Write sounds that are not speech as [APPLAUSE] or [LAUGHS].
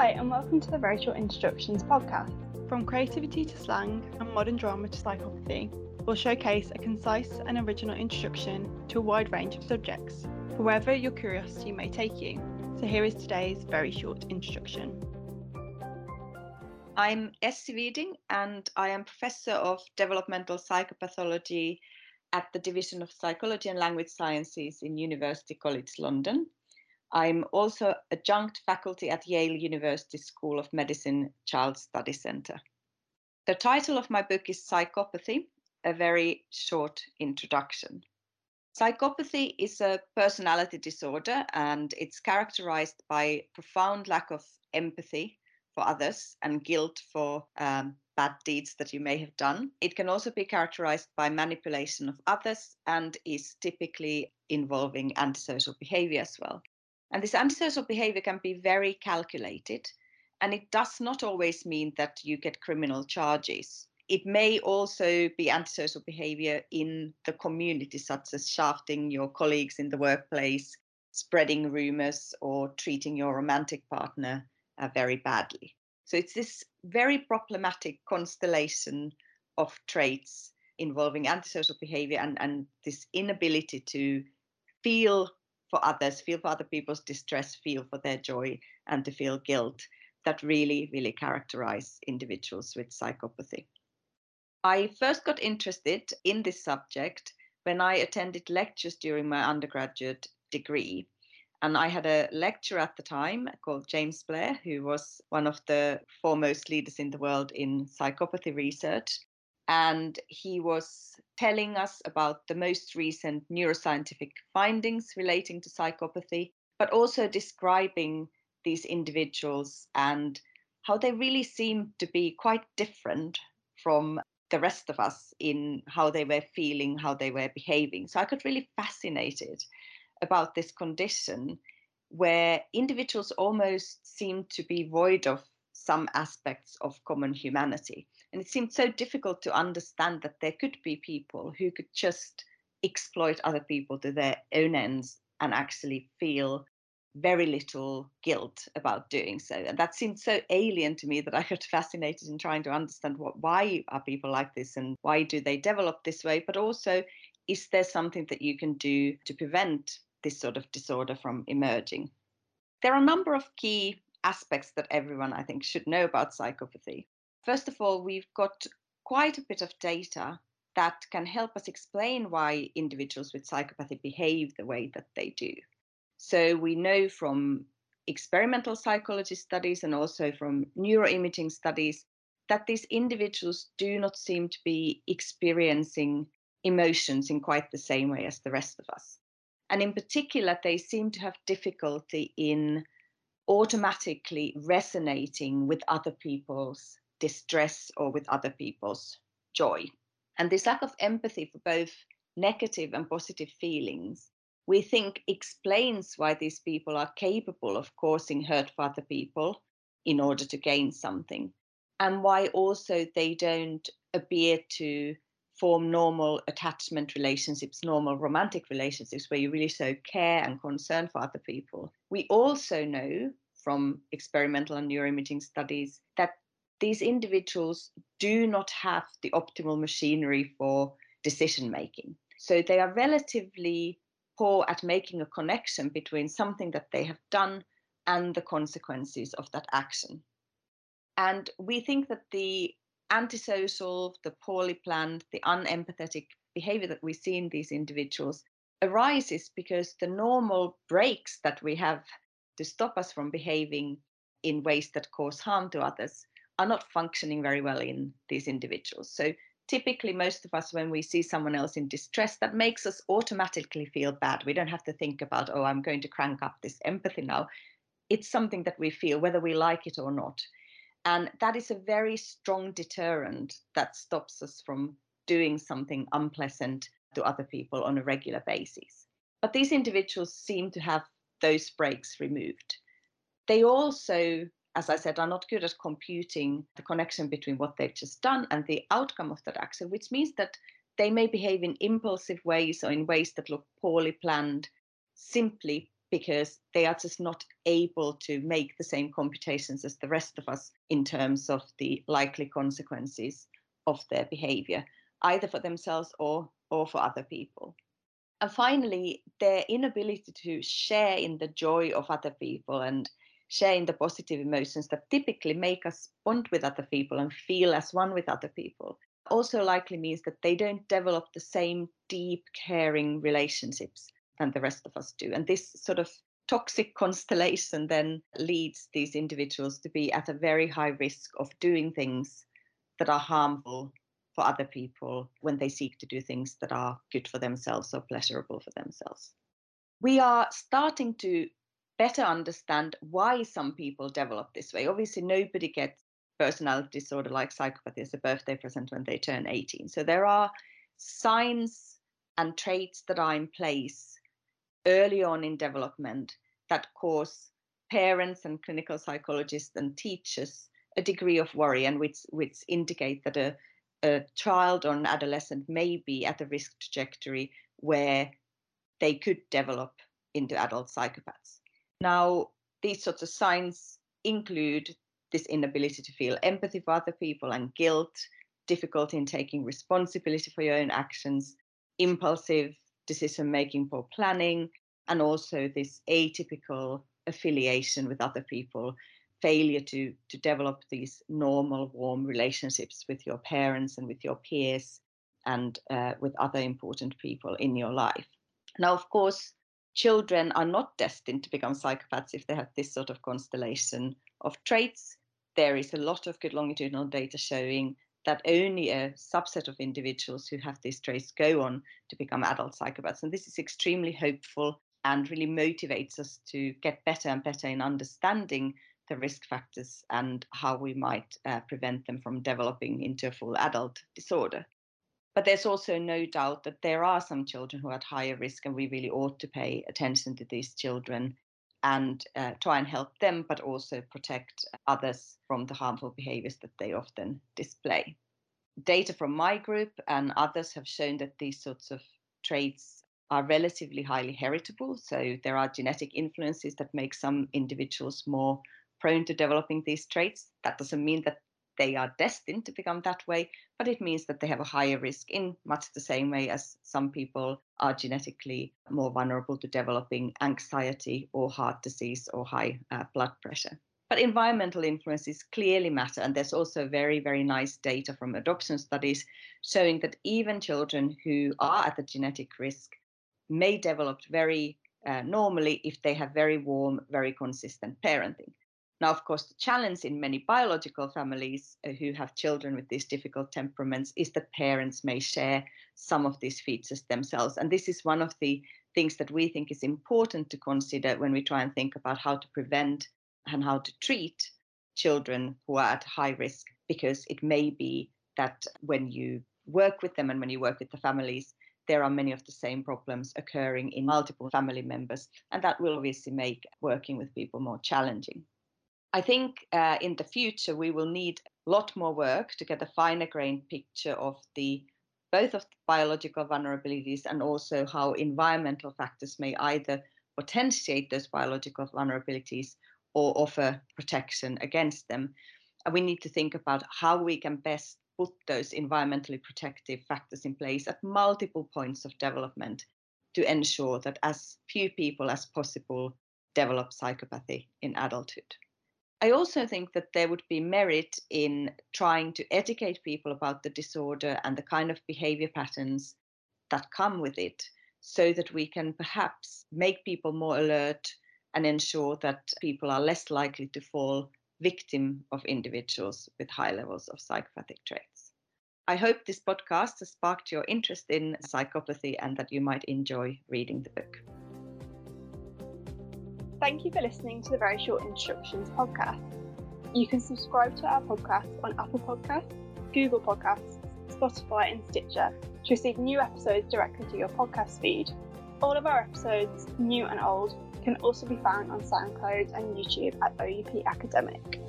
Hi, and welcome to the Very Short Introductions podcast. From creativity to slang and modern drama to psychopathy, we'll showcase a concise and original introduction to a wide range of subjects, for wherever your curiosity may take you. So, here is today's very short introduction. I'm Essi Viding, and I am Professor of Developmental Psychopathology at the Division of Psychology and Language Sciences in University College London. I'm also adjunct faculty at Yale University School of Medicine Child Study Center. The title of my book is Psychopathy, a very short introduction. Psychopathy is a personality disorder and it's characterized by profound lack of empathy for others and guilt for um, bad deeds that you may have done. It can also be characterized by manipulation of others and is typically involving antisocial behavior as well. And this antisocial behavior can be very calculated, and it does not always mean that you get criminal charges. It may also be antisocial behavior in the community, such as shafting your colleagues in the workplace, spreading rumors, or treating your romantic partner uh, very badly. So it's this very problematic constellation of traits involving antisocial behavior and, and this inability to feel for others, feel for other people's distress, feel for their joy, and to feel guilt that really, really characterize individuals with psychopathy. I first got interested in this subject when I attended lectures during my undergraduate degree. And I had a lecturer at the time called James Blair, who was one of the foremost leaders in the world in psychopathy research and he was telling us about the most recent neuroscientific findings relating to psychopathy, but also describing these individuals and how they really seemed to be quite different from the rest of us in how they were feeling, how they were behaving. So I got really fascinated about this condition where individuals almost seem to be void of some aspects of common humanity. And it seemed so difficult to understand that there could be people who could just exploit other people to their own ends and actually feel very little guilt about doing so. And that seemed so alien to me that I got [LAUGHS] fascinated in trying to understand what why are people like this and why do they develop this way, but also is there something that you can do to prevent this sort of disorder from emerging? There are a number of key aspects that everyone, I think, should know about psychopathy. First of all, we've got quite a bit of data that can help us explain why individuals with psychopathy behave the way that they do. So we know from experimental psychology studies and also from neuroimaging studies that these individuals do not seem to be experiencing emotions in quite the same way as the rest of us. And in particular, they seem to have difficulty in automatically resonating with other people's distress or with other people's joy. And this lack of empathy for both negative and positive feelings, we think explains why these people are capable of causing hurt for other people in order to gain something, and why also they don't appear to form normal attachment relationships, normal romantic relationships where you really show care and concern for other people. We also know from experimental and neuroimaging studies that these individuals do not have the optimal machinery for decision making. So they are relatively poor at making a connection between something that they have done and the consequences of that action. And we think that the antisocial, the poorly planned, the unempathetic behavior that we see in these individuals arises because the normal brakes that we have to stop us from behaving in ways that cause harm to others are not functioning very well in these individuals. So typically most of us when we see someone else in distress that makes us automatically feel bad we don't have to think about oh i'm going to crank up this empathy now it's something that we feel whether we like it or not and that is a very strong deterrent that stops us from doing something unpleasant to other people on a regular basis but these individuals seem to have those brakes removed. They also, as I said, are not good at computing the connection between what they've just done and the outcome of that action, which means that they may behave in impulsive ways or in ways that look poorly planned simply because they are just not able to make the same computations as the rest of us in terms of the likely consequences of their behavior, either for themselves or, or for other people. And finally, their inability to share in the joy of other people and share in the positive emotions that typically make us bond with other people and feel as one with other people also likely means that they don't develop the same deep, caring relationships than the rest of us do. And this sort of toxic [LAUGHS] constellation then leads these individuals to be at a very high risk of doing things that are harmful for other people when they seek to do things that are good for themselves or pleasurable for themselves. We are starting to better understand why some people develop this way. Obviously, nobody gets personality disorder like psychopathy as a birthday present when they turn 18. So there are signs and traits that are in place early on in development that cause parents and clinical psychologists and teachers a degree of worry and which which indicate that a, a child or an adolescent may be at a risk trajectory where they could develop into adult psychopaths. Now, these sorts of signs include this inability to feel empathy for other people and guilt, difficulty in taking responsibility for your own actions, impulsive decision making, poor planning, and also this atypical affiliation with other people, failure to, to develop these normal, warm relationships with your parents and with your peers and uh, with other important people in your life. Now, of course, children are not destined to become psychopaths if they have this sort of constellation of traits there is a lot of good longitudinal data showing that only a subset of individuals who have these traits go on to become adult psychopaths. And this is extremely hopeful and really motivates us to get better and better in understanding the risk factors and how we might uh, prevent them from developing into a full adult disorder. But there's also no doubt that there are some children who are at higher risk, and we really ought to pay attention to these children and uh, try and help them, but also protect others from the harmful behaviors that they often display. Data from my group and others have shown that these sorts of traits are relatively highly heritable. So there are genetic influences that make some individuals more prone to developing these traits. That doesn't mean that they are destined to become that way, but it means that they have a higher risk in much the same way as some people are genetically more vulnerable to developing anxiety or heart disease or high uh, blood pressure. But environmental influences clearly matter, and there's also very, very nice data from adoption studies showing that even children who are at the genetic risk may develop very uh, normally if they have very warm, very consistent parenting. Now, of course, the challenge in many biological families uh, who have children with these difficult temperaments is that parents may share some of these features themselves. And this is one of the things that we think is important to consider when we try and think about how to prevent and how to treat children who are at high risk, because it may be that when you work with them and when you work with the families, there are many of the same problems occurring in multiple family members. And that will obviously make working with people more challenging. I think uh, in the future we will need a lot more work to get a finer grained picture of the both of the biological vulnerabilities and also how environmental factors may either potentiate those biological vulnerabilities or offer protection against them. And we need to think about how we can best put those environmentally protective factors in place at multiple points of development to ensure that as few people as possible develop psychopathy in adulthood. I also think that there would be merit in trying to educate people about the disorder and the kind of behavior patterns that come with it so that we can perhaps make people more alert and ensure that people are less likely to fall victim of individuals with high levels of psychopathic traits. I hope this podcast has sparked your interest in psychopathy and that you might enjoy reading the book. Thank you for listening to the Very Short Instructions podcast. You can subscribe to our podcast on Apple Podcasts, Google Podcasts, Spotify, and Stitcher to receive new episodes directly to your podcast feed. All of our episodes, new and old, can also be found on SoundCloud and YouTube at OUP Academic.